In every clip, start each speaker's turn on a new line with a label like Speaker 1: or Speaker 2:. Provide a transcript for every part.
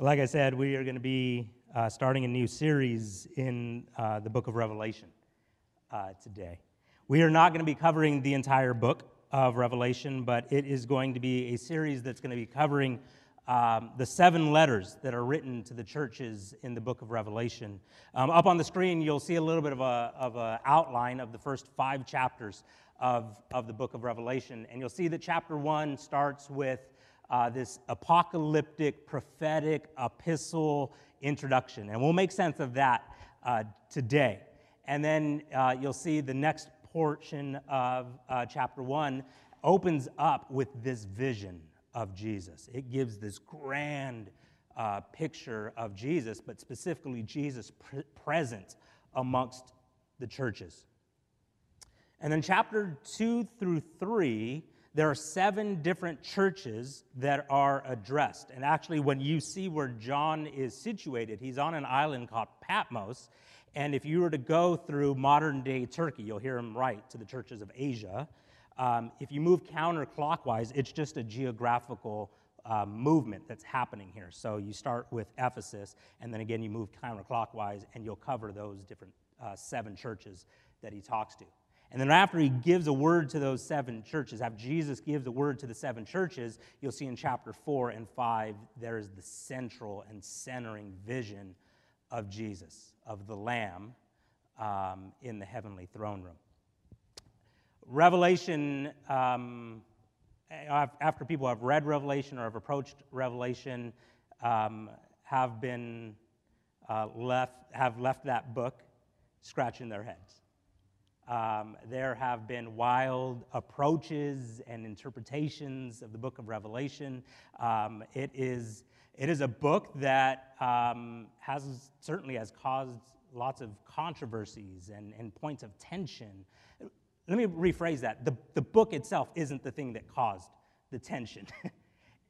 Speaker 1: Like I said, we are going to be uh, starting a new series in uh, the book of Revelation uh, today. We are not going to be covering the entire book of Revelation, but it is going to be a series that's going to be covering um, the seven letters that are written to the churches in the book of Revelation. Um, up on the screen, you'll see a little bit of an of a outline of the first five chapters of, of the book of Revelation. And you'll see that chapter one starts with uh, this apocalyptic, prophetic epistle introduction. And we'll make sense of that uh, today. And then uh, you'll see the next portion of uh, chapter one opens up with this vision of Jesus. It gives this grand uh, picture of Jesus, but specifically Jesus pre- present amongst the churches. And then chapter two through three there are seven different churches that are addressed. And actually, when you see where John is situated, he's on an island called Patmos. And if you were to go through modern day Turkey, you'll hear him write to the churches of Asia. Um, if you move counterclockwise, it's just a geographical uh, movement that's happening here. So you start with Ephesus, and then again you move counterclockwise, and you'll cover those different uh, seven churches that he talks to. And then after he gives a word to those seven churches, after Jesus gives a word to the seven churches, you'll see in chapter 4 and 5, there is the central and centering vision of Jesus, of the Lamb um, in the heavenly throne room. Revelation, um, after people have read Revelation or have approached Revelation, um, have been uh, left, have left that book scratching their heads. Um, there have been wild approaches and interpretations of the book of Revelation. Um, it, is, it is a book that um, has certainly has caused lots of controversies and, and points of tension. Let me rephrase that. The, the book itself isn't the thing that caused the tension.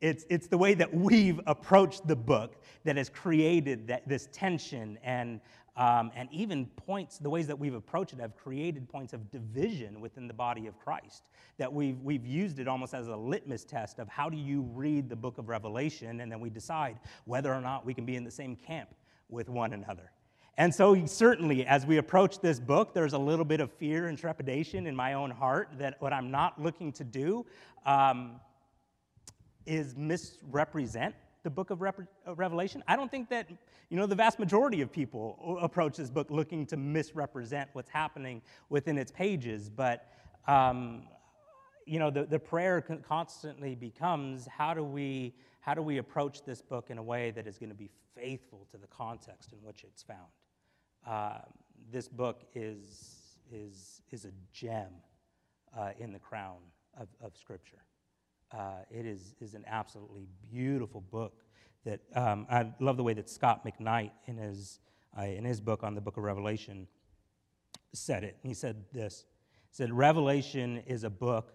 Speaker 1: it's, it's the way that we've approached the book that has created that, this tension and um, and even points, the ways that we've approached it have created points of division within the body of Christ. That we've, we've used it almost as a litmus test of how do you read the book of Revelation, and then we decide whether or not we can be in the same camp with one another. And so, certainly, as we approach this book, there's a little bit of fear and trepidation in my own heart that what I'm not looking to do um, is misrepresent the book of Revelation. I don't think that, you know, the vast majority of people approach this book looking to misrepresent what's happening within its pages. But, um, you know, the, the prayer constantly becomes how do, we, how do we approach this book in a way that is going to be faithful to the context in which it's found? Uh, this book is, is, is a gem uh, in the crown of, of Scripture. Uh, it is, is an absolutely beautiful book that um, I love the way that Scot McKnight in his, uh, in his book on the book of Revelation said it. He said this he said, Revelation is a book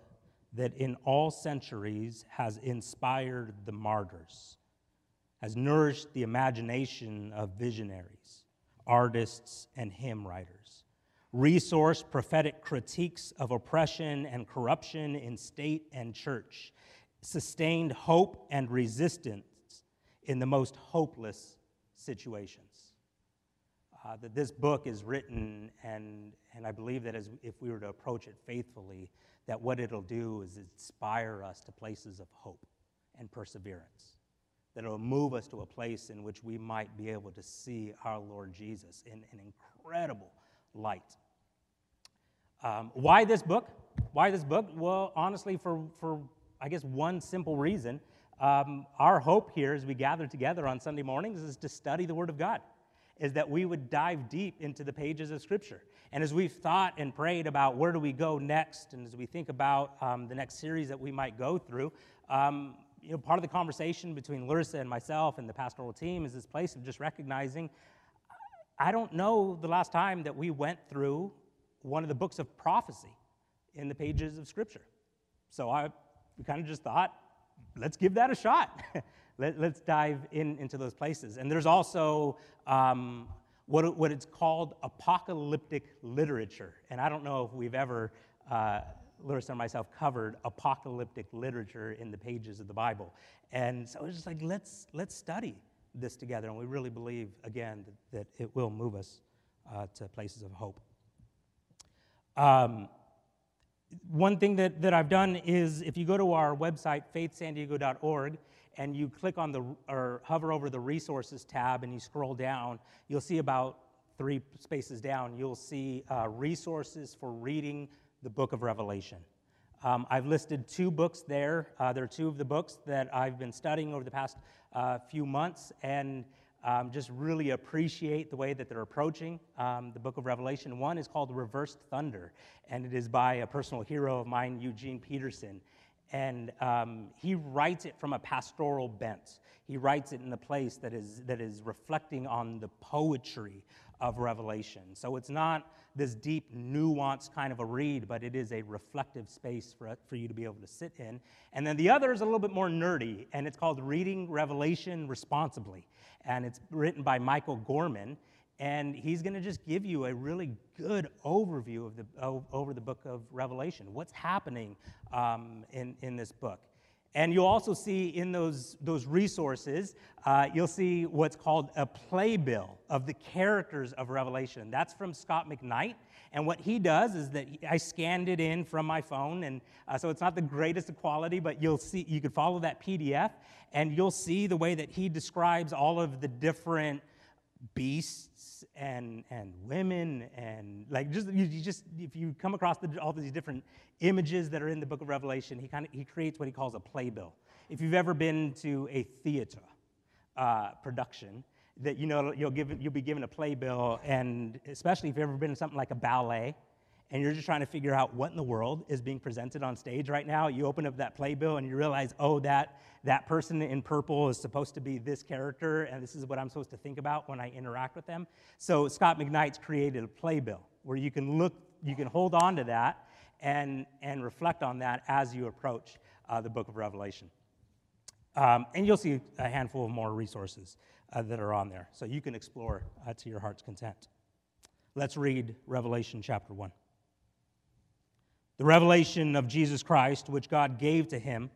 Speaker 1: that in all centuries has inspired the martyrs, has nourished the imagination of visionaries, artists, and hymn writers resource prophetic critiques of oppression and corruption in state and church, sustained hope and resistance in the most hopeless situations. Uh, that this book is written, and, and I believe that as, if we were to approach it faithfully, that what it'll do is inspire us to places of hope and perseverance. That it'll move us to a place in which we might be able to see our Lord Jesus in an incredible light. Um, why this book? Why this book? Well, honestly, for, for I guess one simple reason. Um, our hope here as we gather together on Sunday mornings is to study the Word of God, is that we would dive deep into the pages of Scripture. And as we've thought and prayed about where do we go next, and as we think about um, the next series that we might go through, um, you know, part of the conversation between Larissa and myself and the pastoral team is this place of just recognizing I don't know the last time that we went through one of the books of prophecy in the pages of Scripture. So I kind of just thought, let's give that a shot. Let, us dive in, into those places. And there's also um, what, what it's called apocalyptic literature. And I don't know if we've ever, uh, Larissa and myself, covered apocalyptic literature in the pages of the Bible. And so it's just like, let's, let's study this together. And we really believe, again, that, that it will move us uh, to places of hope. Um, one thing that, that I've done is if you go to our website, faithsandiego.org, and you click on the or hover over the resources tab and you scroll down, you'll see about three spaces down, you'll see uh, resources for reading the book of Revelation. Um, I've listed two books there. Uh, there are two of the books that I've been studying over the past uh, few months and um, just really appreciate the way that they're approaching um, the book of Revelation. One is called Reversed Thunder, and it is by a personal hero of mine, Eugene Peterson. And um, he writes it from a pastoral bent. He writes it in a place that is, that is reflecting on the poetry of Revelation. So it's not this deep, nuanced kind of a read, but it is a reflective space for, for you to be able to sit in. And then the other is a little bit more nerdy, and it's called Reading Revelation Responsibly. And it's written by Michael Gorman. And he's going to just give you a really good overview of the, over the book of Revelation. What's happening um, in, in this book? And you'll also see in those, those resources, uh, you'll see what's called a playbill of the characters of Revelation. That's from Scot McKnight. And what he does is that I scanned it in from my phone, and uh, so it's not the greatest of quality, but you'll see, you could follow that PDF, and you'll see the way that he describes all of the different beasts and, and women and like just you, you just if you come across the, all these different images that are in the book of revelation he kind of he creates what he calls a playbill. If you've ever been to a theater uh, production that you know you'll, give, you'll be given a playbill and especially if you've ever been to something like a ballet and you're just trying to figure out what in the world is being presented on stage right now, you open up that playbill and you realize, oh, that, that person in purple is supposed to be this character, and this is what I'm supposed to think about when I interact with them. So Scot McKnight's created a playbill where you can look, you can hold on to that and, and reflect on that as you approach uh, the book of Revelation. Um, and you'll see a handful of more resources uh, that are on there, so you can explore uh, to your heart's content. Let's read Revelation chapter 1 the revelation of Jesus Christ, which God gave to him,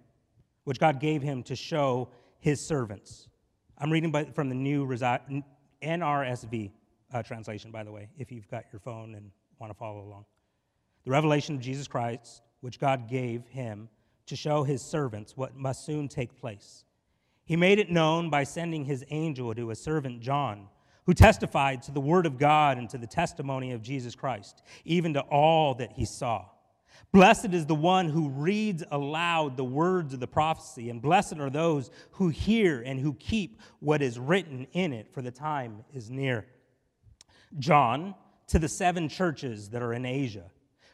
Speaker 1: which God gave him to show his servants. I'm reading by, from the new NRSV uh, translation, by the way, if you've got your phone and want to follow along. The revelation of Jesus Christ, which God gave him to show his servants what must soon take place. He made it known by sending his angel to his servant John, who testified to the word of God and to the testimony of Jesus Christ, even to all that he saw. Blessed is the one who reads aloud the words of the prophecy, and blessed are those who hear and who keep what is written in it, for the time is near. John, to the seven churches that are in Asia,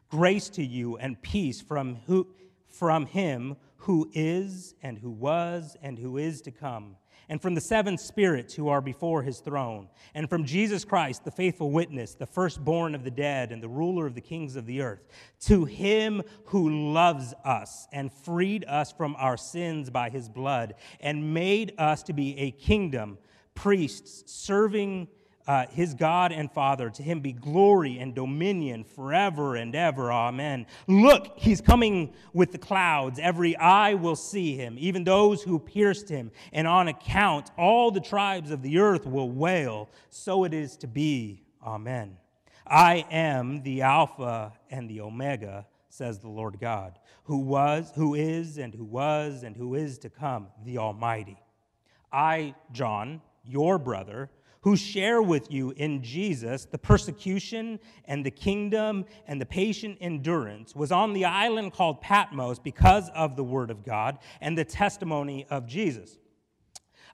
Speaker 1: grace to you and peace from, who, from him who is, and who was, and who is to come and from the seven spirits who are before his throne, and from Jesus Christ, the faithful witness, the firstborn of the dead, and the ruler of the kings of the earth, to him who loves us and freed us from our sins by his blood, and made us to be a kingdom, priests, serving uh, his God and Father. To him be glory and dominion forever and ever. Amen. Look, he's coming with the clouds. Every eye will see him, even those who pierced him. And on account, all the tribes of the earth will wail. So it is to be. Amen. I am the Alpha and the Omega, says the Lord God, who was, who is, and who was, and who is to come, the Almighty. I, John, your brother, who share with you in Jesus the persecution and the kingdom and the patient endurance, was on the island called Patmos because of the word of God and the testimony of Jesus.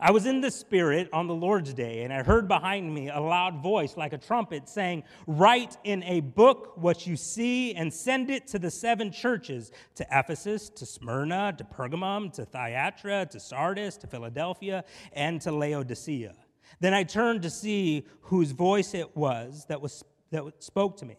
Speaker 1: I was in the Spirit on the Lord's day, and I heard behind me a loud voice like a trumpet saying, Write in a book what you see and send it to the seven churches to Ephesus, to Smyrna, to Pergamum, to Thyatira, to Sardis, to Philadelphia, and to Laodicea. Then I turned to see whose voice it was that, was that spoke to me.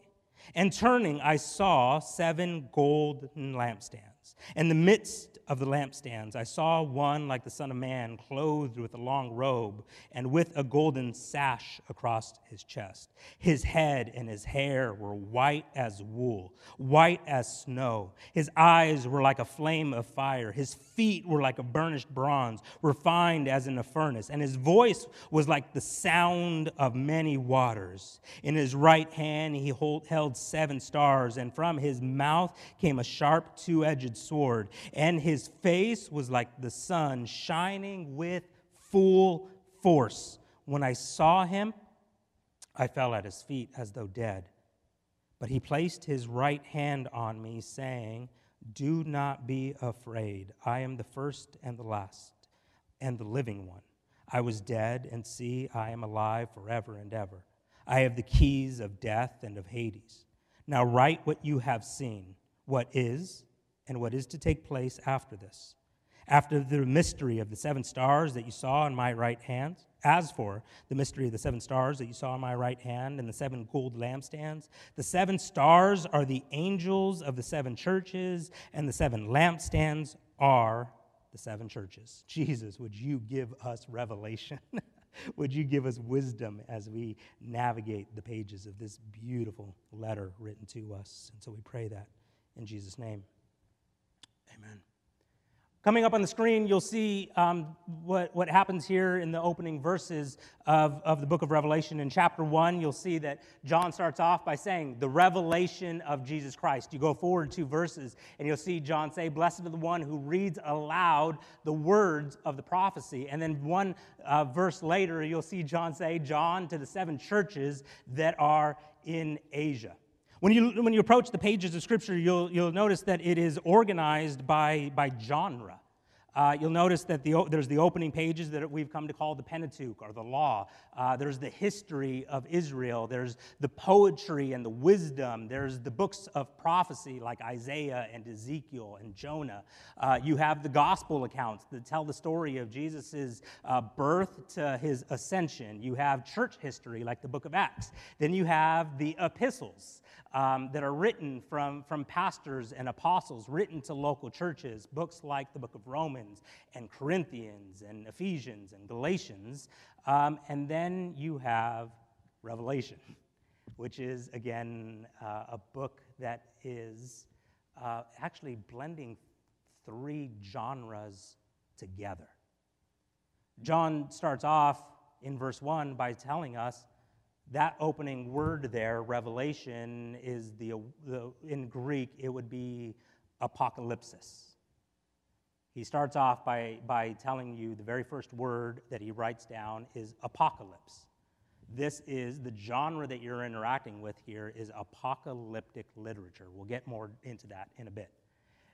Speaker 1: And turning, I saw seven golden lampstands. In the midst of the lampstands, I saw one like the Son of Man, clothed with a long robe and with a golden sash across his chest. His head and his hair were white as wool, white as snow. His eyes were like a flame of fire. His feet were like a burnished bronze, refined as in a furnace. And his voice was like the sound of many waters. In his right hand, he hold, held seven stars, and from his mouth came a sharp two edged sword. And his his face was like the sun shining with full force. When I saw him, I fell at his feet as though dead. But he placed his right hand on me, saying, Do not be afraid. I am the first and the last and the living one. I was dead, and see, I am alive forever and ever. I have the keys of death and of Hades. Now write what you have seen, what is and what is to take place after this. After the mystery of the seven stars that you saw in my right hand, as for the mystery of the seven stars that you saw in my right hand and the seven gold lampstands, the seven stars are the angels of the seven churches, and the seven lampstands are the seven churches. Jesus, would you give us revelation? would you give us wisdom as we navigate the pages of this beautiful letter written to us? And so we pray that in Jesus' name. Amen. Coming up on the screen, you'll see um, what, what happens here in the opening verses of, of the book of Revelation. In chapter 1, you'll see that John starts off by saying, The revelation of Jesus Christ. You go forward two verses, and you'll see John say, Blessed is the one who reads aloud the words of the prophecy. And then one uh, verse later, you'll see John say, John to the seven churches that are in Asia. When you, when you approach the pages of Scripture, you'll, you'll notice that it is organized by, by genre. Uh, you'll notice that the, there's the opening pages that we've come to call the Pentateuch or the Law. Uh, there's the history of Israel. There's the poetry and the wisdom. There's the books of prophecy like Isaiah and Ezekiel and Jonah. Uh, you have the gospel accounts that tell the story of Jesus' uh, birth to his ascension. You have church history like the book of Acts. Then you have the epistles um, that are written from, from pastors and apostles, written to local churches, books like the book of Romans and Corinthians and Ephesians and Galatians. Um, and then you have Revelation, which is, again, uh, a book that is uh, actually blending three genres together. John starts off in verse 1 by telling us that opening word there, revelation, is the, the, in Greek, it would be apocalypsis. He starts off by, by telling you the very first word that he writes down is apocalypse. This is the genre that you're interacting with here is apocalyptic literature. We'll get more into that in a bit.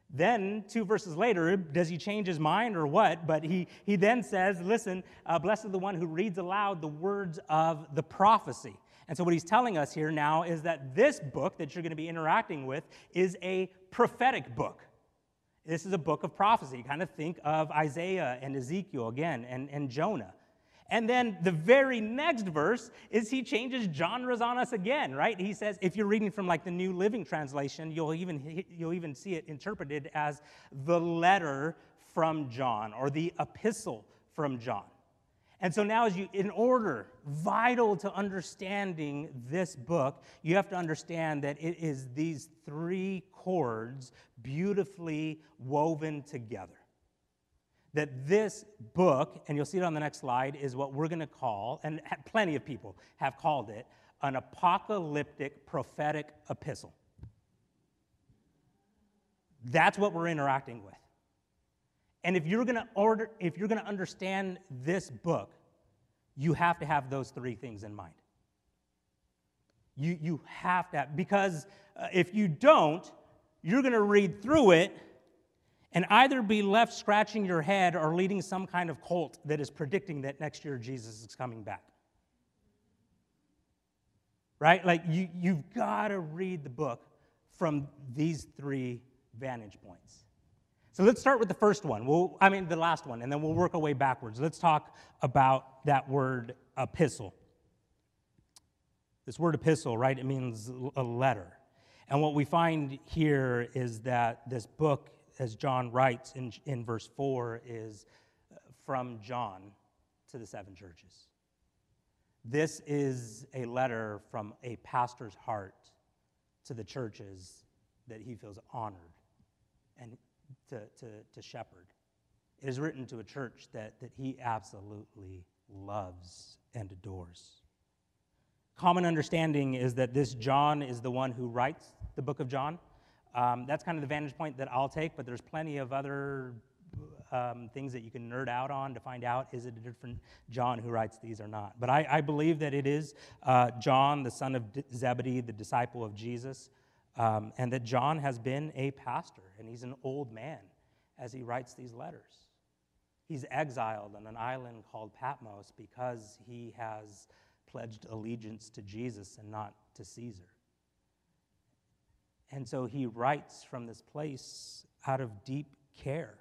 Speaker 1: Then, two verses later, does he change his mind or what? But he, he then says, Listen, uh, blessed is the one who reads aloud the words of the prophecy. And so, what he's telling us here now is that this book that you're going to be interacting with is a prophetic book. This is a book of prophecy. Kind of think of Isaiah and Ezekiel again and, and Jonah. And then the very next verse is he changes genres on us again, right? He says, if you're reading from like the New Living Translation, you'll even, you'll even see it interpreted as the letter from John or the epistle from John. And so now, as you, in order, vital to understanding this book, you have to understand that it is these three chords beautifully woven together that this book, and you'll see it on the next slide, is what we're going to call, and plenty of people have called it, an apocalyptic prophetic epistle. That's what we're interacting with. And if you're going to order if you're going to understand this book, you have to have those three things in mind. You, you have to, have, because uh, if you don't, you're going to read through it and either be left scratching your head or leading some kind of cult that is predicting that next year Jesus is coming back. Right? Like, you, you've got to read the book from these three vantage points. So let's start with the first one. We'll, I mean, the last one, and then we'll work our way backwards. Let's talk about that word epistle. This word epistle, right? It means a letter. And what we find here is that this book as John writes in, in verse 4, is uh, from John to the seven churches. This is a letter from a pastor's heart to the churches that he feels honored and to, to, to shepherd. It is written to a church that, that he absolutely loves and adores. Common understanding is that this John is the one who writes the book of John. Um, that's kind of the vantage point that I'll take, but there's plenty of other um, things that you can nerd out on to find out is it a different John who writes these or not. But I, I believe that it is uh, John, the son of Zebedee, the disciple of Jesus, um, and that John has been a pastor, and he's an old man as he writes these letters. He's exiled on an island called Patmos because he has pledged allegiance to Jesus and not to Caesar. And so he writes from this place out of deep care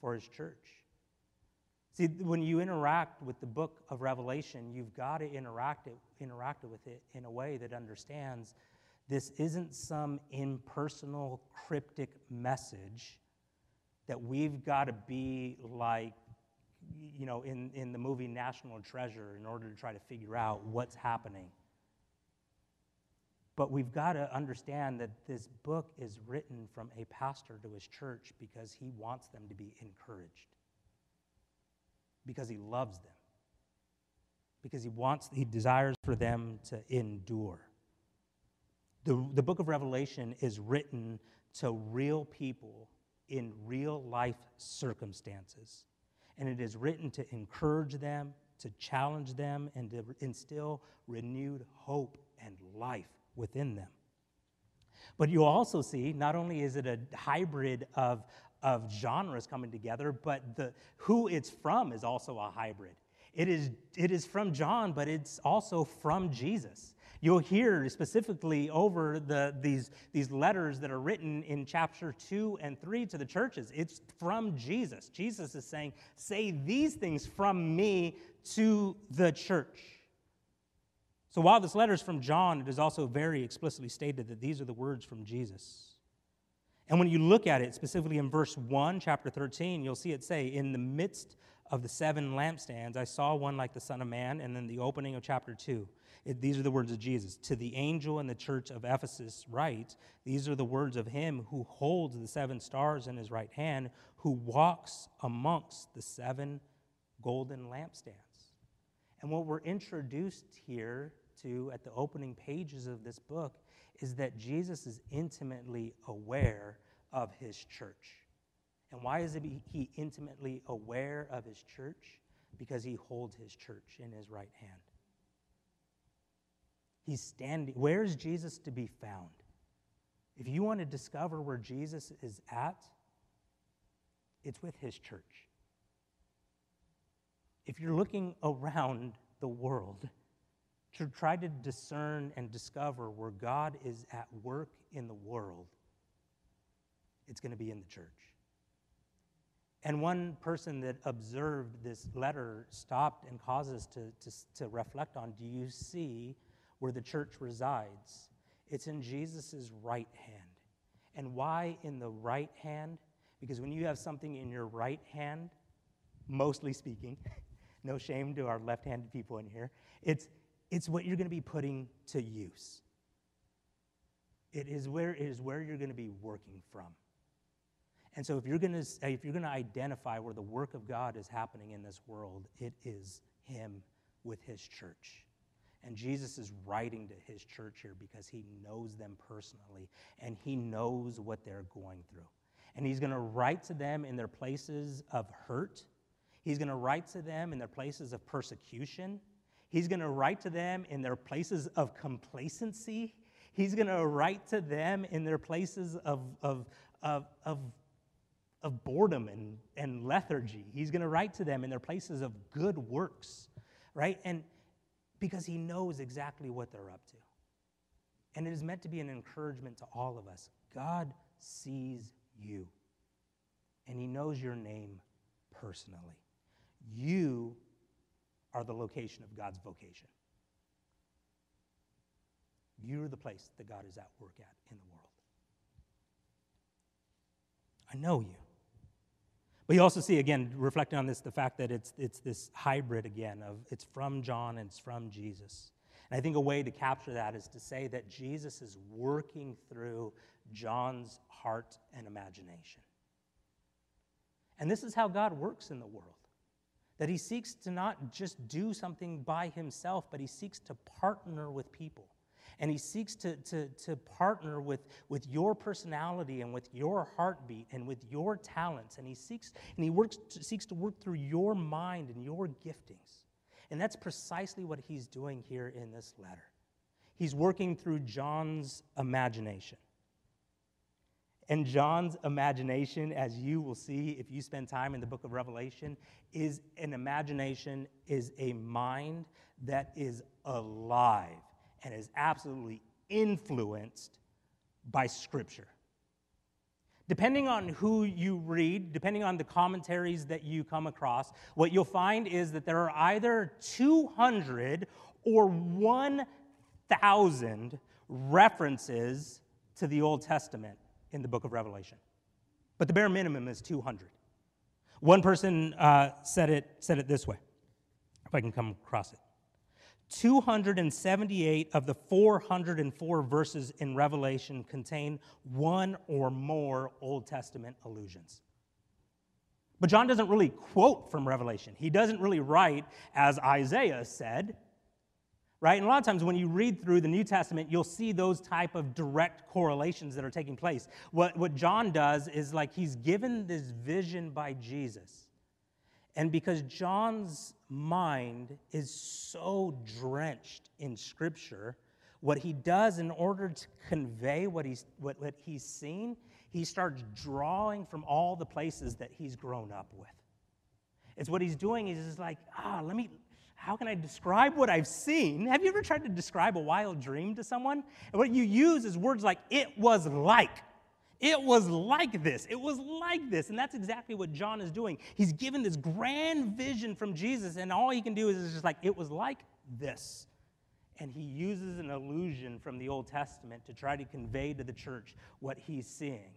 Speaker 1: for his church. See, when you interact with the book of Revelation, you've got to interact, it, interact with it in a way that understands this isn't some impersonal, cryptic message that we've got to be like, you know, in, in the movie National Treasure in order to try to figure out what's happening. But we've got to understand that this book is written from a pastor to his church because he wants them to be encouraged, because he loves them, because he wants, he desires for them to endure. The, the book of Revelation is written to real people in real life circumstances. And it is written to encourage them, to challenge them, and to instill renewed hope and life within them. But you also see, not only is it a hybrid of, of genres coming together, but the, who it's from is also a hybrid. It is, it is from John, but it's also from Jesus. You'll hear specifically over the, these, these letters that are written in chapter 2 and 3 to the churches. It's from Jesus. Jesus is saying, Say these things from me to the church. So while this letter is from John, it is also very explicitly stated that these are the words from Jesus. And when you look at it, specifically in verse 1, chapter 13, you'll see it say, In the midst of the seven lampstands, I saw one like the Son of Man, and then the opening of chapter 2. It, these are the words of Jesus. To the angel in the church of Ephesus, write, These are the words of him who holds the seven stars in his right hand, who walks amongst the seven golden lampstands. And what we're introduced here to at the opening pages of this book is that Jesus is intimately aware of his church. And why is he intimately aware of his church? Because he holds his church in his right hand. He's standing. Where is Jesus to be found? If you want to discover where Jesus is at, it's with his church. If you're looking around the world to try to discern and discover where God is at work in the world, it's going to be in the church. And one person that observed this letter stopped and caused us to, to, to reflect on do you see where the church resides. It's in Jesus' right hand. And why in the right hand? Because when you have something in your right hand, mostly speaking, no shame to our left handed people in here, it's, it's what you're going to be putting to use. It is where, it is where you're going to be working from. And so if you're going to if you're going to identify where the work of God is happening in this world, it is him with his church. And Jesus is writing to his church here because he knows them personally and he knows what they're going through. And he's going to write to them in their places of hurt. He's going to write to them in their places of persecution. He's going to write to them in their places of complacency. He's going to write to them in their places of, of, of, of, of boredom and, and lethargy. He's going to write to them in their places of good works, right? And because he knows exactly what they're up to. And it is meant to be an encouragement to all of us. God sees you, and he knows your name personally. You are the location of God's vocation. You're the place that God is at work at in the world. I know you. But you also see, again, reflecting on this, the fact that it's, it's this hybrid again of it's from John and it's from Jesus. And I think a way to capture that is to say that Jesus is working through John's heart and imagination. And this is how God works in the world that he seeks to not just do something by himself, but he seeks to partner with people. And he seeks to, to, to partner with, with your personality and with your heartbeat and with your talents. And he seeks and he works to, seeks to work through your mind and your giftings. And that's precisely what he's doing here in this letter. He's working through john's imagination and John's imagination, as you will see if you spend time in the book of Revelation, is an imagination, is a mind that is alive and is absolutely influenced by Scripture. Depending on who you read, depending on the commentaries that you come across, what you'll find is that there are either 200 or 1,000 references to the Old Testament in the book of Revelation. But the bare minimum is 200. One person uh, said, it, said it this way, if I can come across it. 278 of the 404 verses in Revelation contain one or more Old Testament allusions. But John doesn't really quote from Revelation. He doesn't really write, as Isaiah said, right? And a lot of times when you read through the New Testament, you'll see those type of direct correlations that are taking place. What, what John does is like he's given this vision by Jesus. And because John's mind is so drenched in Scripture, what he does in order to convey what he's, what, what he's seen, he starts drawing from all the places that he's grown up with. It's what he's doing is like, ah, let me, how can I describe what I've seen? Have you ever tried to describe a wild dream to someone? And what you use is words like, it was like. It was like this. It was like this. And that's exactly what John is doing. He's given this grand vision from Jesus, and all he can do is just like, it was like this. And he uses an allusion from the Old Testament to try to convey to the church what he's seeing.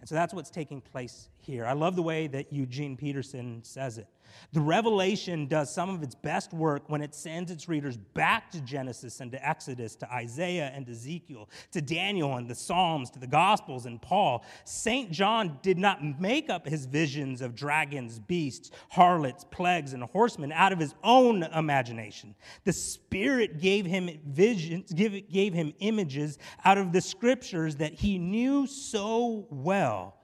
Speaker 1: And so that's what's taking place here. I love the way that Eugene Peterson says it. The Revelation does some of its best work when it sends its readers back to Genesis and to Exodus, to Isaiah and Ezekiel, to Daniel and the Psalms, to the Gospels and Paul. St. John did not make up his visions of dragons, beasts, harlots, plagues, and horsemen out of his own imagination. The Spirit gave him visions, gave him images out of the scriptures that he knew so well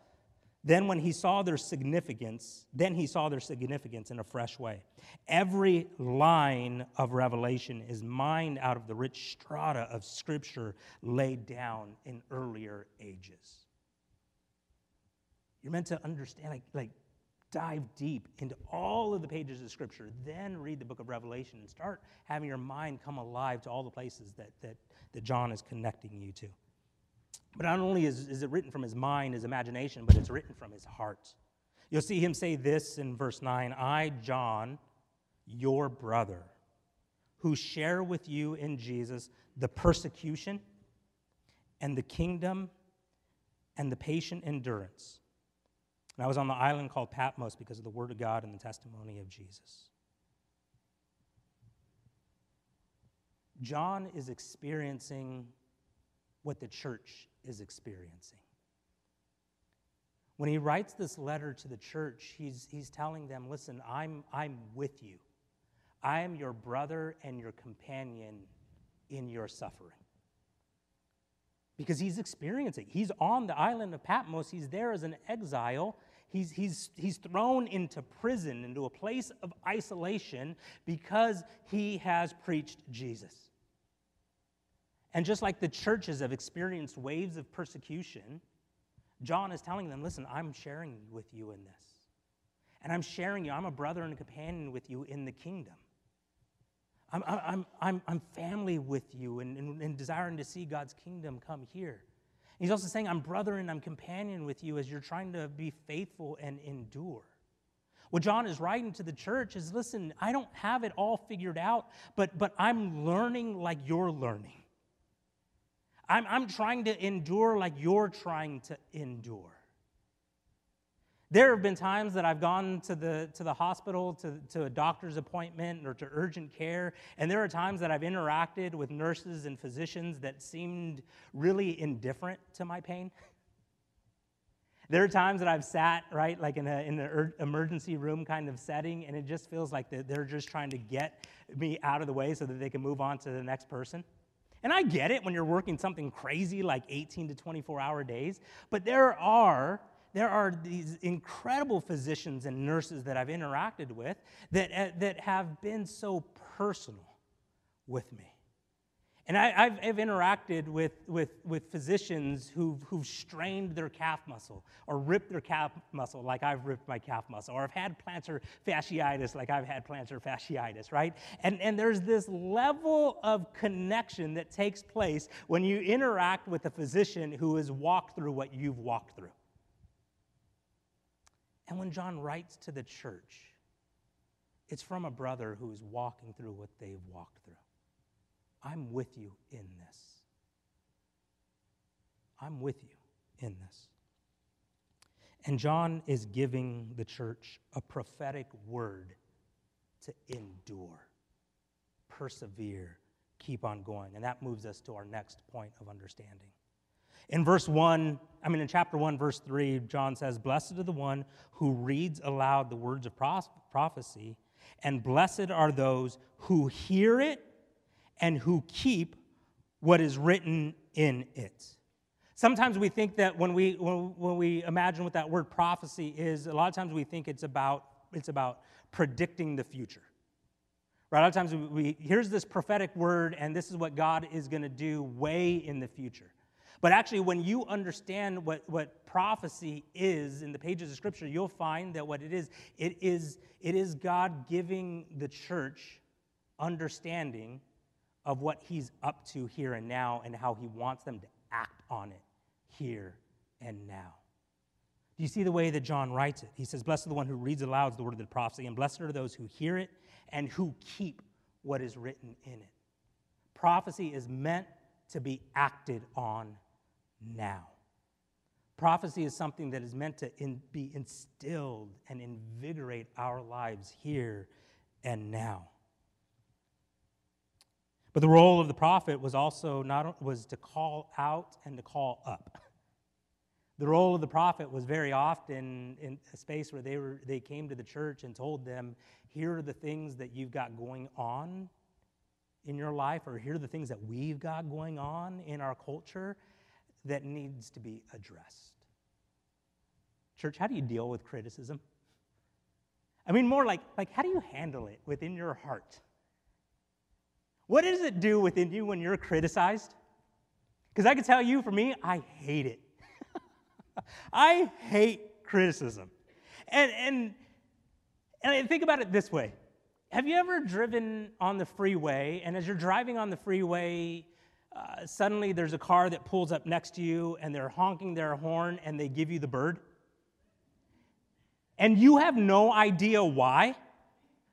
Speaker 1: then, when he saw their significance, then he saw their significance in a fresh way. Every line of Revelation is mined out of the rich strata of Scripture laid down in earlier ages. You're meant to understand, like, like dive deep into all of the pages of Scripture, then read the book of Revelation and start having your mind come alive to all the places that, that, that John is connecting you to. But not only is, is it written from his mind, his imagination, but it's written from his heart. You'll see him say this in verse 9 I, John, your brother, who share with you in Jesus the persecution and the kingdom and the patient endurance. And I was on the island called Patmos because of the word of God and the testimony of Jesus. John is experiencing what the church is experiencing. When he writes this letter to the church, he's, he's telling them, listen, I'm, I'm with you. I am your brother and your companion in your suffering. Because he's experiencing. He's on the island of Patmos. He's there as an exile. He's, he's, he's thrown into prison, into a place of isolation, because he has preached Jesus. And just like the churches have experienced waves of persecution, John is telling them, listen, I'm sharing with you in this. And I'm sharing you, I'm a brother and a companion with you in the kingdom. I'm, I'm, I'm, I'm family with you and, and, and desiring to see God's kingdom come here. He's also saying, I'm brother and I'm companion with you as you're trying to be faithful and endure. What John is writing to the church is listen, I don't have it all figured out, but, but I'm learning like you're learning. I'm, I'm trying to endure like you're trying to endure. There have been times that I've gone to the, to the hospital, to, to a doctor's appointment, or to urgent care, and there are times that I've interacted with nurses and physicians that seemed really indifferent to my pain. There are times that I've sat, right, like in, a, in an emergency room kind of setting, and it just feels like they're just trying to get me out of the way so that they can move on to the next person. And I get it when you're working something crazy like 18 to 24 hour days, but there are there are these incredible physicians and nurses that I've interacted with that, uh, that have been so personal with me. And I, have I've interacted with, with, with physicians who've, who've strained their calf muscle or ripped their calf muscle like I've ripped my calf muscle, or I've had plantar fasciitis like I've had plantar fasciitis, right? And, and there's this level of connection that takes place when you interact with a physician who has walked through what you've walked through. And when John writes to the church, it's from a brother who is walking through what they've walked through. I'm with you in this. I'm with you in this. And John is giving the church a prophetic word to endure, persevere, keep on going. And that moves us to our next point of understanding. In verse 1, I mean, in chapter 1, verse 3, John says, Blessed are the one who reads aloud the words of prophecy, and blessed are those who hear it and who keep what is written in it. Sometimes we think that when we, when, when we imagine what that word prophecy is, a lot of times we think it's about, it's about predicting the future. Right? A lot of times we, we here's this prophetic word, and this is what God is going to do way in the future. But actually, when you understand what, what prophecy is in the pages of Scripture, you'll find that what it is, it is, it is God giving the church understanding of what He's up to here and now and how He wants them to act on it here and now. Do you see the way that John writes it? He says, Blessed are the one who reads aloud the word of the prophecy, and blessed are those who hear it and who keep what is written in it. Prophecy is meant to be acted on now. Prophecy is something that is meant to in, be instilled and invigorate our lives here and now. But the role of the prophet was also not was to call out and to call up. The role of the prophet was very often in a space where they, were, they came to the church and told them, here are the things that you've got going on in your life, or here are the things that we've got going on in our culture, that needs to be addressed. Church, how do you deal with criticism? I mean, more like, like how do you handle it within your heart? What does it do within you when you're criticized? Because I can tell you, for me, I hate it. I hate criticism. And, and, and think about it this way Have you ever driven on the freeway, and as you're driving on the freeway, uh, suddenly there's a car that pulls up next to you and they're honking their horn and they give you the bird. And you have no idea why.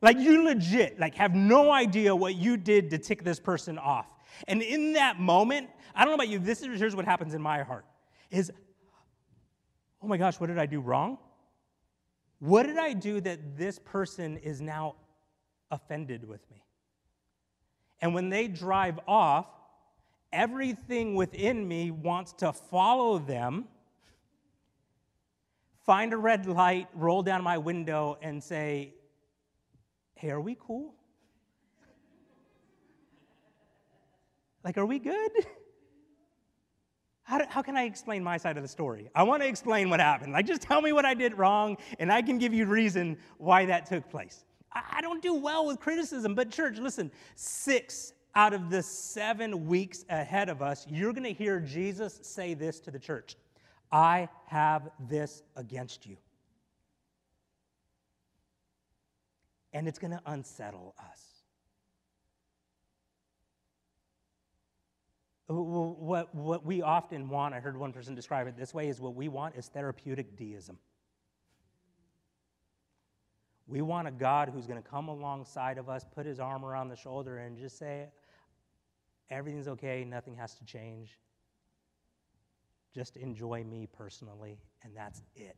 Speaker 1: Like you legit like have no idea what you did to tick this person off. And in that moment, I don't know about you, this is here's what happens in my heart. Is oh my gosh, what did I do wrong? What did I do that this person is now offended with me? And when they drive off, everything within me wants to follow them, find a red light, roll down my window, and say, Hey, are we cool? like, are we good? How, do, how can I explain my side of the story? I want to explain what happened. Like, just tell me what I did wrong, and I can give you reason why that took place. I, I don't do well with criticism, but church, listen, six out of the seven weeks ahead of us, you're going to hear Jesus say this to the church I have this against you. And it's going to unsettle us. What, what we often want, I heard one person describe it this way, is what we want is therapeutic deism. We want a God who's going to come alongside of us, put his arm around the shoulder, and just say, everything's okay, nothing has to change. Just enjoy me personally, and that's it.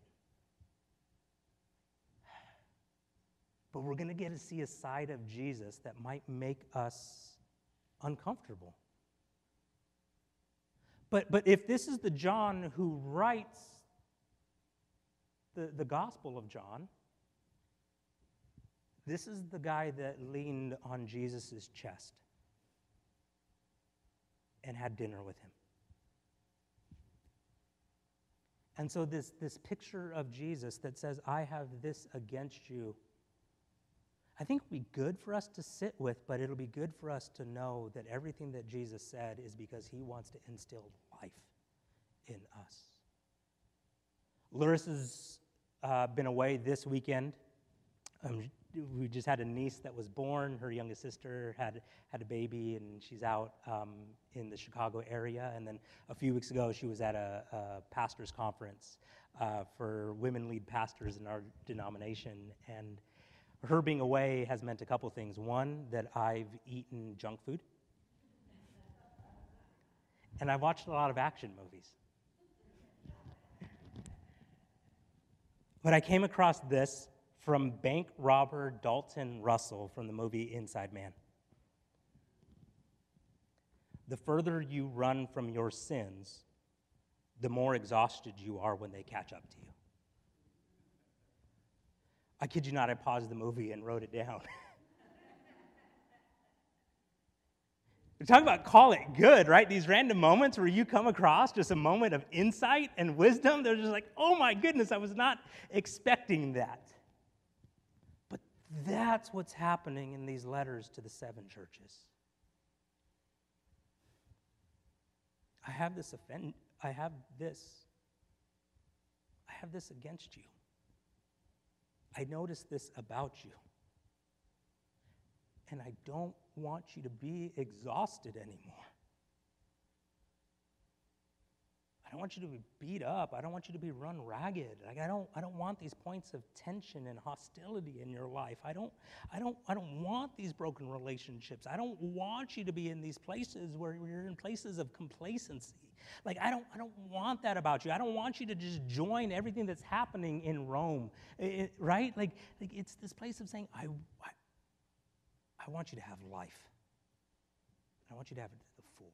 Speaker 1: But we're going to get to see a side of Jesus that might make us uncomfortable. But, but if this is the John who writes the, the Gospel of John, this is the guy that leaned on Jesus' chest and had dinner with him. And so, this, this picture of Jesus that says, I have this against you, I think would be good for us to sit with, but it'll be good for us to know that everything that Jesus said is because he wants to instill life in us. Larissa's uh, been away this weekend. Um, we just had a niece that was born. Her youngest sister had had a baby, and she's out um, in the Chicago area. And then a few weeks ago, she was at a, a pastors' conference uh, for women lead pastors in our denomination. And her being away has meant a couple things. One, that I've eaten junk food, and I've watched a lot of action movies. But I came across this from bank robber Dalton Russell from the movie Inside Man. The further you run from your sins, the more exhausted you are when they catch up to you. I kid you not, I paused the movie and wrote it down. Talk about call it good, right? These random moments where you come across just a moment of insight and wisdom. They're just like, oh my goodness, I was not expecting that. But that's what's happening in these letters to the seven churches. I have this offend I have this. I have this against you. I notice this about you. And I don't want you to be exhausted anymore. I don't want you to be beat up. I don't want you to be run ragged. Like I don't I don't want these points of tension and hostility in your life. I don't I don't I don't want these broken relationships. I don't want you to be in these places where you're in places of complacency. Like I don't I don't want that about you. I don't want you to just join everything that's happening in Rome. It, right? Like, like it's this place of saying I, I I want you to have life. I want you to have it to the full.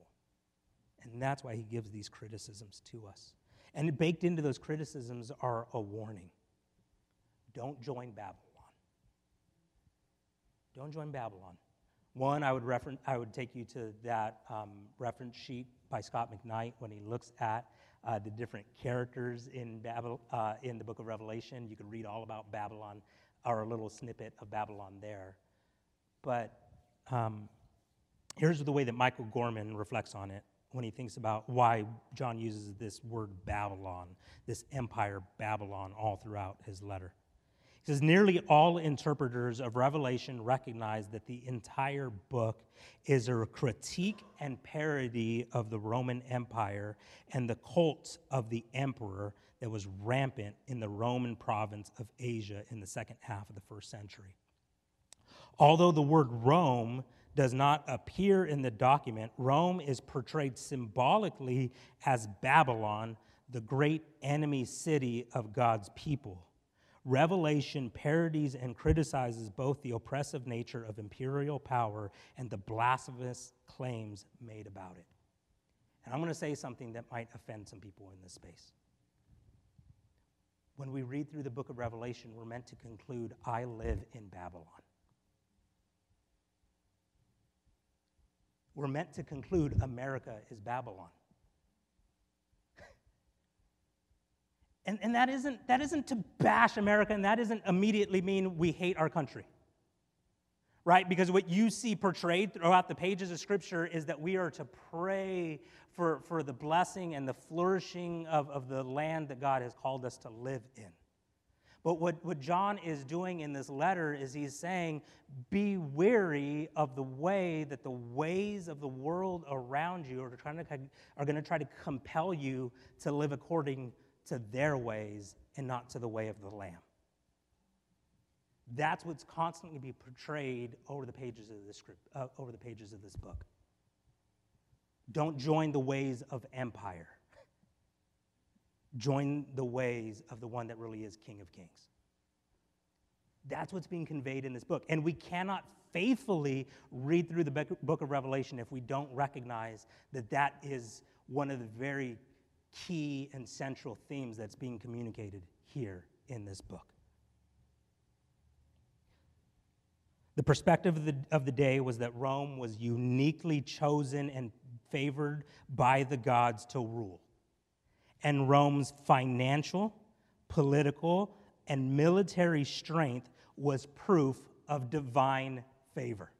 Speaker 1: And that's why he gives these criticisms to us. And baked into those criticisms are a warning don't join Babylon. Don't join Babylon. One, I would, refer- I would take you to that um, reference sheet by Scot McKnight when he looks at uh, the different characters in, Babel- uh, in the book of Revelation. You could read all about Babylon, or a little snippet of Babylon there. But um, here's the way that Michael Gorman reflects on it when he thinks about why John uses this word Babylon, this empire Babylon, all throughout his letter. He says, Nearly all interpreters of Revelation recognize that the entire book is a critique and parody of the Roman Empire and the cult of the emperor that was rampant in the Roman province of Asia in the second half of the first century. Although the word Rome does not appear in the document, Rome is portrayed symbolically as Babylon, the great enemy city of God's people. Revelation parodies and criticizes both the oppressive nature of imperial power and the blasphemous claims made about it. And I'm going to say something that might offend some people in this space. When we read through the book of Revelation, we're meant to conclude, I live in Babylon. We're meant to conclude America is Babylon. and, and that, isn't, that isn't to bash America, and that doesn't immediately mean we hate our country. Right? Because what you see portrayed throughout the pages of Scripture is that we are to pray for, for the blessing and the flourishing of, of the land that God has called us to live in. But what, what John is doing in this letter is he's saying, be wary of the way that the ways of the world around you are, trying to, are going to try to compel you to live according to their ways and not to the way of the Lamb. That's what's constantly being portrayed over the pages of this script, uh, over the pages of this book. Don't join the ways of empire join the ways of the one that really is King of Kings. That's what's being conveyed in this book. And we cannot faithfully read through the book of Revelation if we don't recognize that that is one of the very key and central themes that's being communicated here in this book. The perspective of the, of the day was that Rome was uniquely chosen and favored by the gods to rule. And Rome's financial, political, and military strength was proof of divine favor.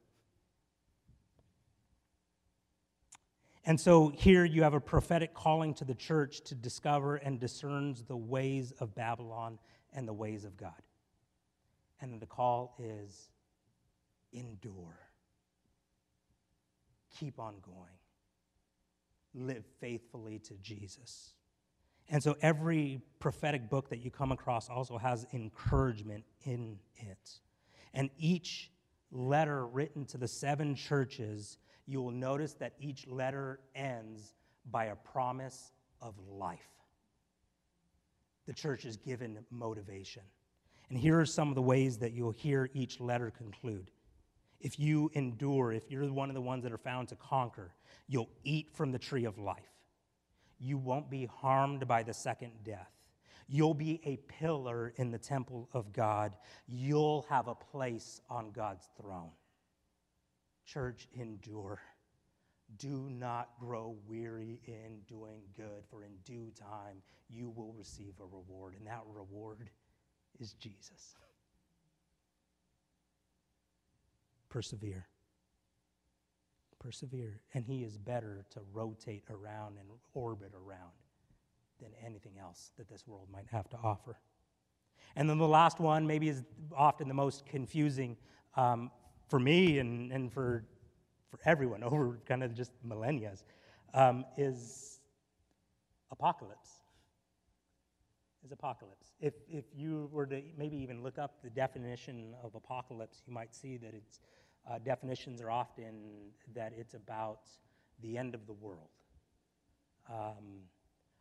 Speaker 1: And so here you have a prophetic calling to the church to discover and discern the ways of Babylon and the ways of God. And the call is endure. Keep on going. Live faithfully to Jesus. And so every prophetic book that you come across also has encouragement in it. And each letter written to the seven churches, you will notice that each letter ends by a promise of life. The church is given motivation. And here are some of the ways that you'll hear each letter conclude. If you endure, if you're one of the ones that are found to conquer, you'll eat from the tree of life. You won't be harmed by the second death. You'll be a pillar in the temple of God. You'll have a place on God's throne. Church, endure. Do not grow weary in doing good, for in due time you will receive a reward, and that reward is Jesus. Persevere. Persevere. And He is better to rotate around and orbit around than anything else that this world might have to offer. And then the last one, maybe is often the most confusing um, for me and, and for, for everyone over kind of just millennia, um, is apocalypse. Is apocalypse. If, if you were to maybe even look up the definition of apocalypse, you might see that its uh, definitions are often that it's about the end of the world. Um,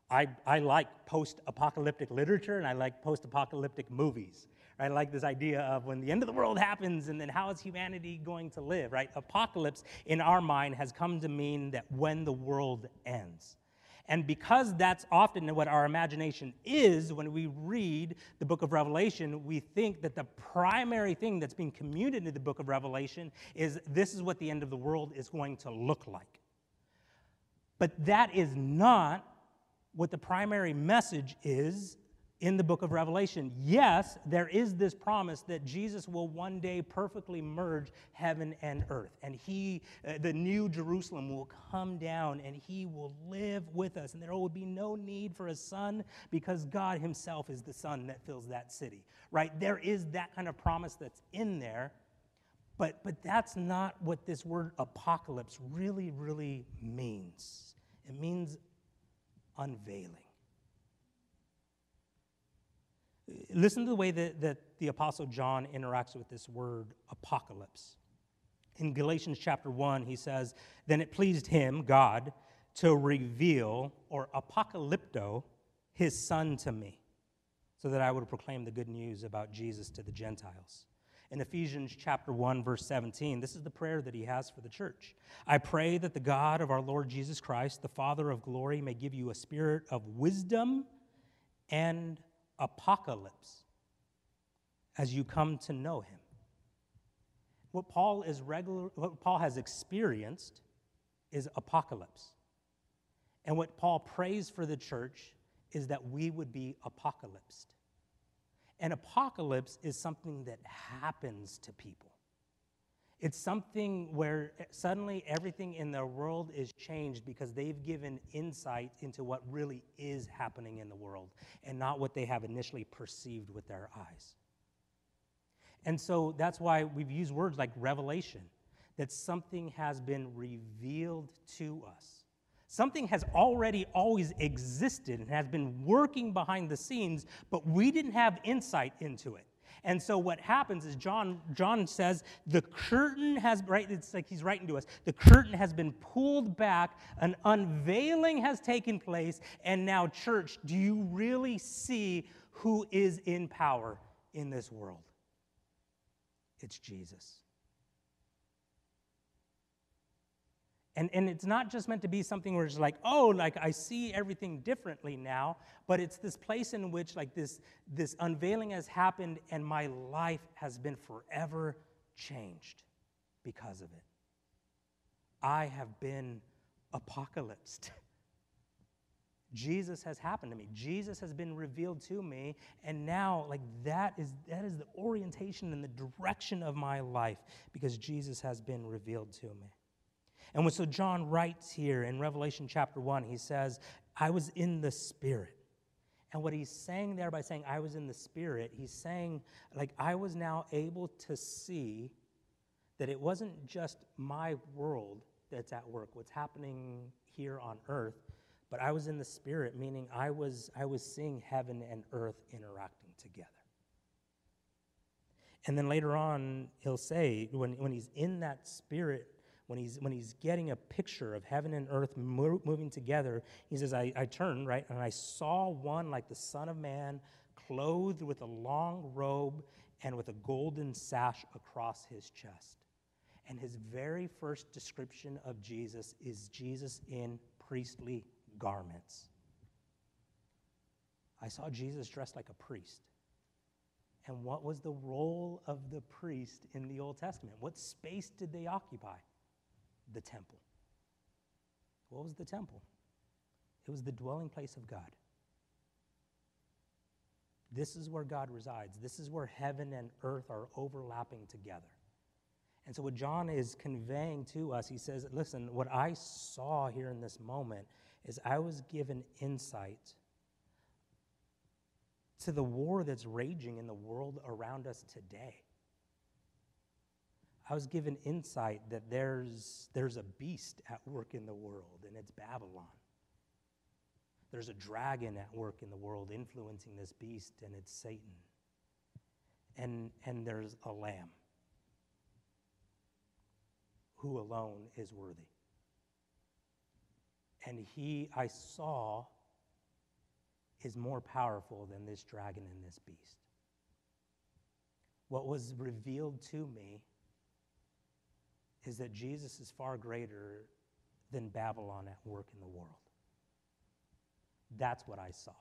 Speaker 1: I, I like post apocalyptic literature and I like post apocalyptic movies. I like this idea of when the end of the world happens and then how is humanity going to live, right? Apocalypse in our mind has come to mean that when the world ends. And because that's often what our imagination is when we read the book of Revelation, we think that the primary thing that's being communicated in the book of Revelation is this is what the end of the world is going to look like. But that is not what the primary message is in the book of Revelation. Yes, there is this promise that Jesus will one day perfectly merge heaven and earth, and he, uh, the new Jerusalem, will come down and he will live with us, and there will be no need for a son because God himself is the sun that fills that city, right? There is that kind of promise that's in there. But, but that's not what this word apocalypse really, really means. It means unveiling. Listen to the way that, that the Apostle John interacts with this word apocalypse. In Galatians chapter 1, he says, Then it pleased him, God, to reveal or apocalypto his son to me, so that I would proclaim the good news about Jesus to the Gentiles in Ephesians chapter 1 verse 17. This is the prayer that he has for the church. I pray that the God of our Lord Jesus Christ, the Father of glory, may give you a spirit of wisdom and apocalypse as you come to know him. What Paul is regular what Paul has experienced is apocalypse. And what Paul prays for the church is that we would be apocalypsed. An apocalypse is something that happens to people. It's something where eh, suddenly everything in their world is changed because they've given insight into what really is happening in the world and not what they have initially perceived with their eyes. And so that's why we've used words like revelation, that something has been revealed to us. Something has already always existed and has been working behind the scenes, but we didn't have insight into it. And so what happens is John John says the curtain has right it's like he's writing to us. The curtain has been pulled back, an unveiling has taken place, and now church, do you really see who is in power in this world? It's Jesus. And, and it's not just meant to be something where it's like, oh, like I see everything differently now, but it's this place in which like this, this unveiling has happened and my life has been forever changed because of it. I have been apocalypsed. Jesus has happened to me. Jesus has been revealed to me, and now like that is that is the orientation and the direction of my life because Jesus has been revealed to me. And so John writes here in Revelation chapter 1, he says, I was in the Spirit. And what he's saying there by saying, I was in the Spirit, he's saying, like, I was now able to see that it wasn't just my world that's at work, what's happening here on earth, but I was in the Spirit, meaning I was, I was seeing heaven and earth interacting together. And then later on, he'll say, when, when he's in that Spirit, when he's, when he's getting a picture of heaven and earth moving together, he says, I, I turned, right, and I saw one like the Son of Man, clothed with a long robe and with a golden sash across his chest. And his very first description of Jesus is Jesus in priestly garments. I saw Jesus dressed like a priest. And what was the role of the priest in the Old Testament? What space did they occupy? The temple. What was the temple? It was the dwelling place of God. This is where God resides. This is where heaven and earth are overlapping together. And so, what John is conveying to us, he says, Listen, what I saw here in this moment is I was given insight to the war that's raging in the world around us today. I was given insight that there's, there's a beast at work in the world, and it's Babylon. There's a dragon at work in the world influencing this beast, and it's Satan. And, and there's a lamb who alone is worthy. And he, I saw, is more powerful than this dragon and this beast. What was revealed to me is that Jesus is far greater than Babylon at work in the world. That's what I saw.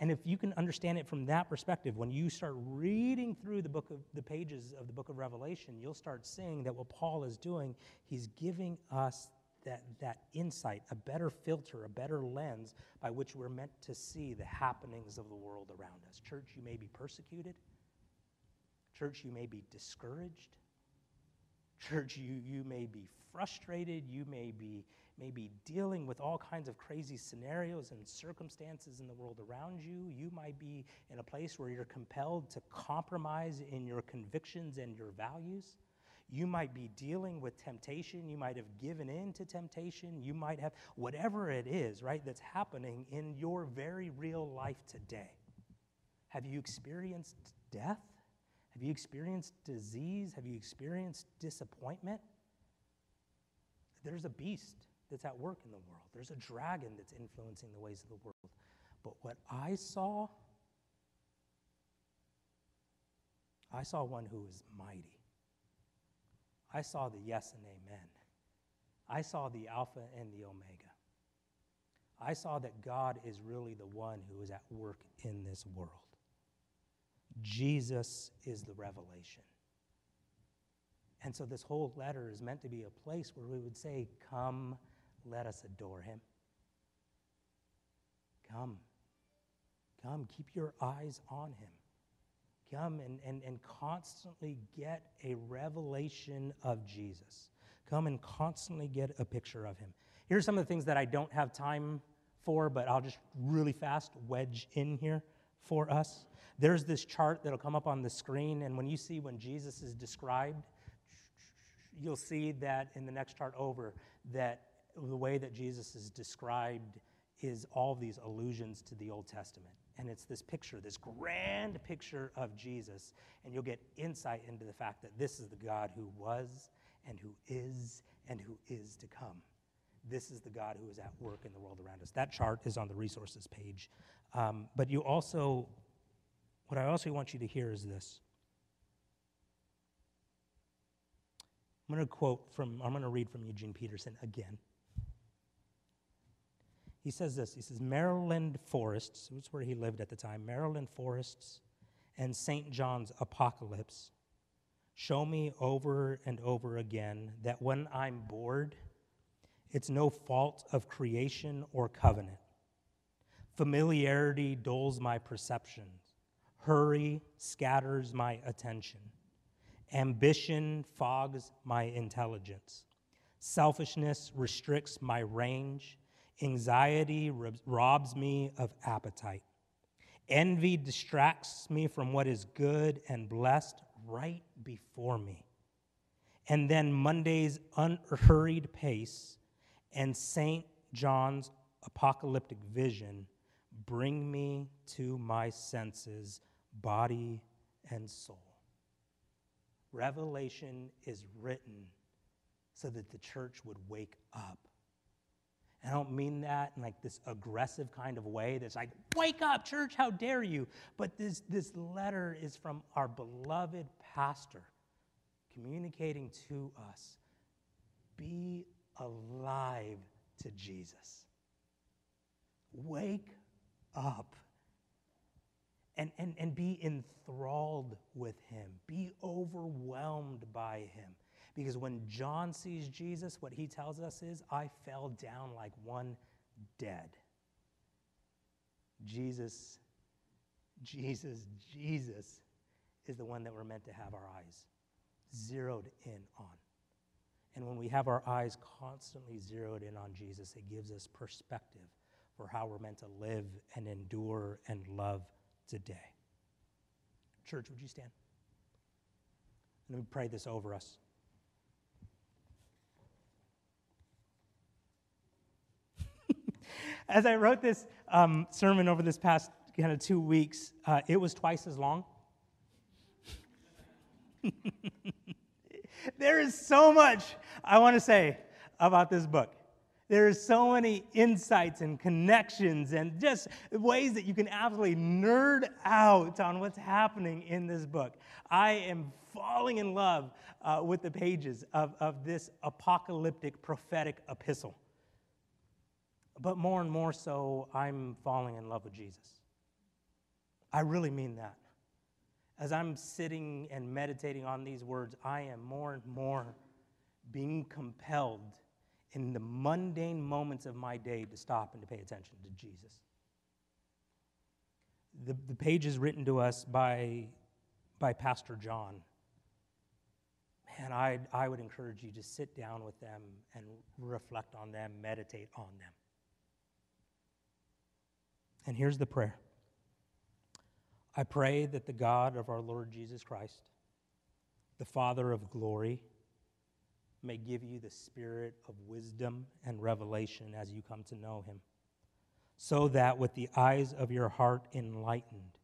Speaker 1: And if you can understand it from that perspective, when you start reading through the book of the pages of the book of Revelation, you'll start seeing that what Paul is doing, he's giving us that, that insight, a better filter, a better lens by which we're meant to see the happenings of the world around us. Church, you may be persecuted. Church, you may be discouraged. Church, you, you may be frustrated, you may be, may be dealing with all kinds of crazy scenarios and circumstances in the world around you. You might be in a place where you're compelled to compromise in your convictions and your values. You might be dealing with temptation. You might have given in to temptation. You might have, whatever it is, right, that's happening in your very real life today. Have you experienced death? Have you experienced disease? Have you experienced disappointment? There's a beast that's at work in the world, there's a dragon that's influencing the ways of the world. But what I saw, I saw one who was mighty. I saw the yes and amen. I saw the Alpha and the Omega. I saw that God is really the one who is at work in this world. Jesus is the revelation. And so this whole letter is meant to be a place where we would say, Come, let us adore him. Come. Come, keep your eyes on him. Come and, and, and constantly get a revelation of Jesus. Come and constantly get a picture of him. Here's some of the things that I don't have time for, but I'll just really fast wedge in here for us. There's this chart that'll come up on the screen, and when you see when Jesus is described, you'll see that in the next chart over, that the way that Jesus is described is all these allusions to the Old Testament. And it's this picture, this grand picture of Jesus. And you'll get insight into the fact that this is the God who was and who is and who is to come. This is the God who is at work in the world around us. That chart is on the resources page. Um, but you also what I also want you to hear is this I'm going to quote from, I'm going to read from Eugene Peterson again. He says this He says, Maryland forests, is where he lived at the time, Maryland forests and St. John's apocalypse show me over and over again that when I'm bored, it's no fault of creation or covenant. Familiarity dulls my perceptions. Hurry scatters my attention. Ambition fogs my intelligence. Selfishness restricts my range. Anxiety robs me of appetite. Envy distracts me from what is good and blessed right before me. And then Monday's unhurried pace and St. John's apocalyptic vision bring me to my senses, body and soul. Revelation is written so that the church would wake up. I don't mean that in like this aggressive kind of way that's like, wake up, church, how dare you? But this, this letter is from our beloved pastor communicating to us be alive to Jesus. Wake up and, and, and be enthralled with him, be overwhelmed by him. Because when John sees Jesus, what he tells us is, I fell down like one dead. Jesus, Jesus, Jesus is the one that we're meant to have our eyes zeroed in on. And when we have our eyes constantly zeroed in on Jesus, it gives us perspective for how we're meant to live and endure and love today. Church, would you stand? Let me pray this over us. As I wrote this um, sermon over this past kind of two weeks, uh, it was twice as long. there is so much I want to say about this book. There are so many insights and connections and just ways that you can absolutely nerd out on what's happening in this book. I am falling in love uh, with the pages of, of this apocalyptic prophetic epistle. But more and more so, I'm falling in love with Jesus. I really mean that. As I'm sitting and meditating on these words, I am more and more being compelled in the mundane moments of my day to stop and to pay attention to Jesus. The, the page is written to us by, by Pastor John. Man, I, I would encourage you to sit down with them and reflect on them, meditate on them. And here's the prayer I pray that the God of our Lord Jesus Christ, the Father of glory, may give you the spirit of wisdom and revelation as you come to know him, so that with the eyes of your heart enlightened,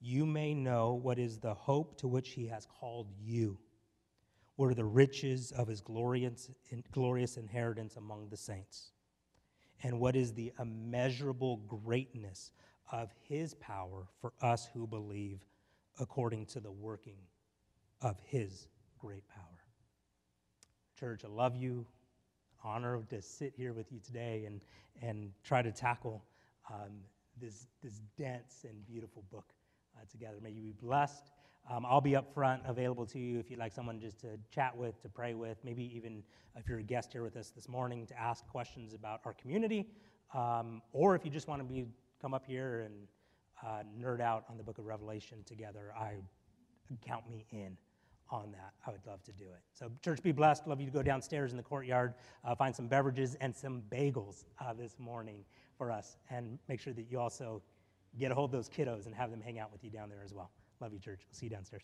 Speaker 1: you may know what is the hope to which he has called you, what are the riches of his glorious, glorious inheritance among the saints, and what is the immeasurable greatness of his power for us who believe according to the working of his great power. Church, I love you. Honor to sit here with you today and, and try to tackle um, this, this dense and beautiful book uh, together. May you be blessed. Um, I'll be up front available to you if you'd like someone just to chat with, to pray with, maybe even if you're a guest here with us this morning to ask questions about our community, um, or if you just want to be come up here and uh, nerd out on the book of Revelation together. I count me in on that. I would love to do it. So, church, be blessed. Love you to go downstairs in the courtyard, uh, find some beverages and some bagels uh, this morning for us, and make sure that you also get a hold of those kiddos and have them hang out with you down there as well. Love you, church. see you downstairs.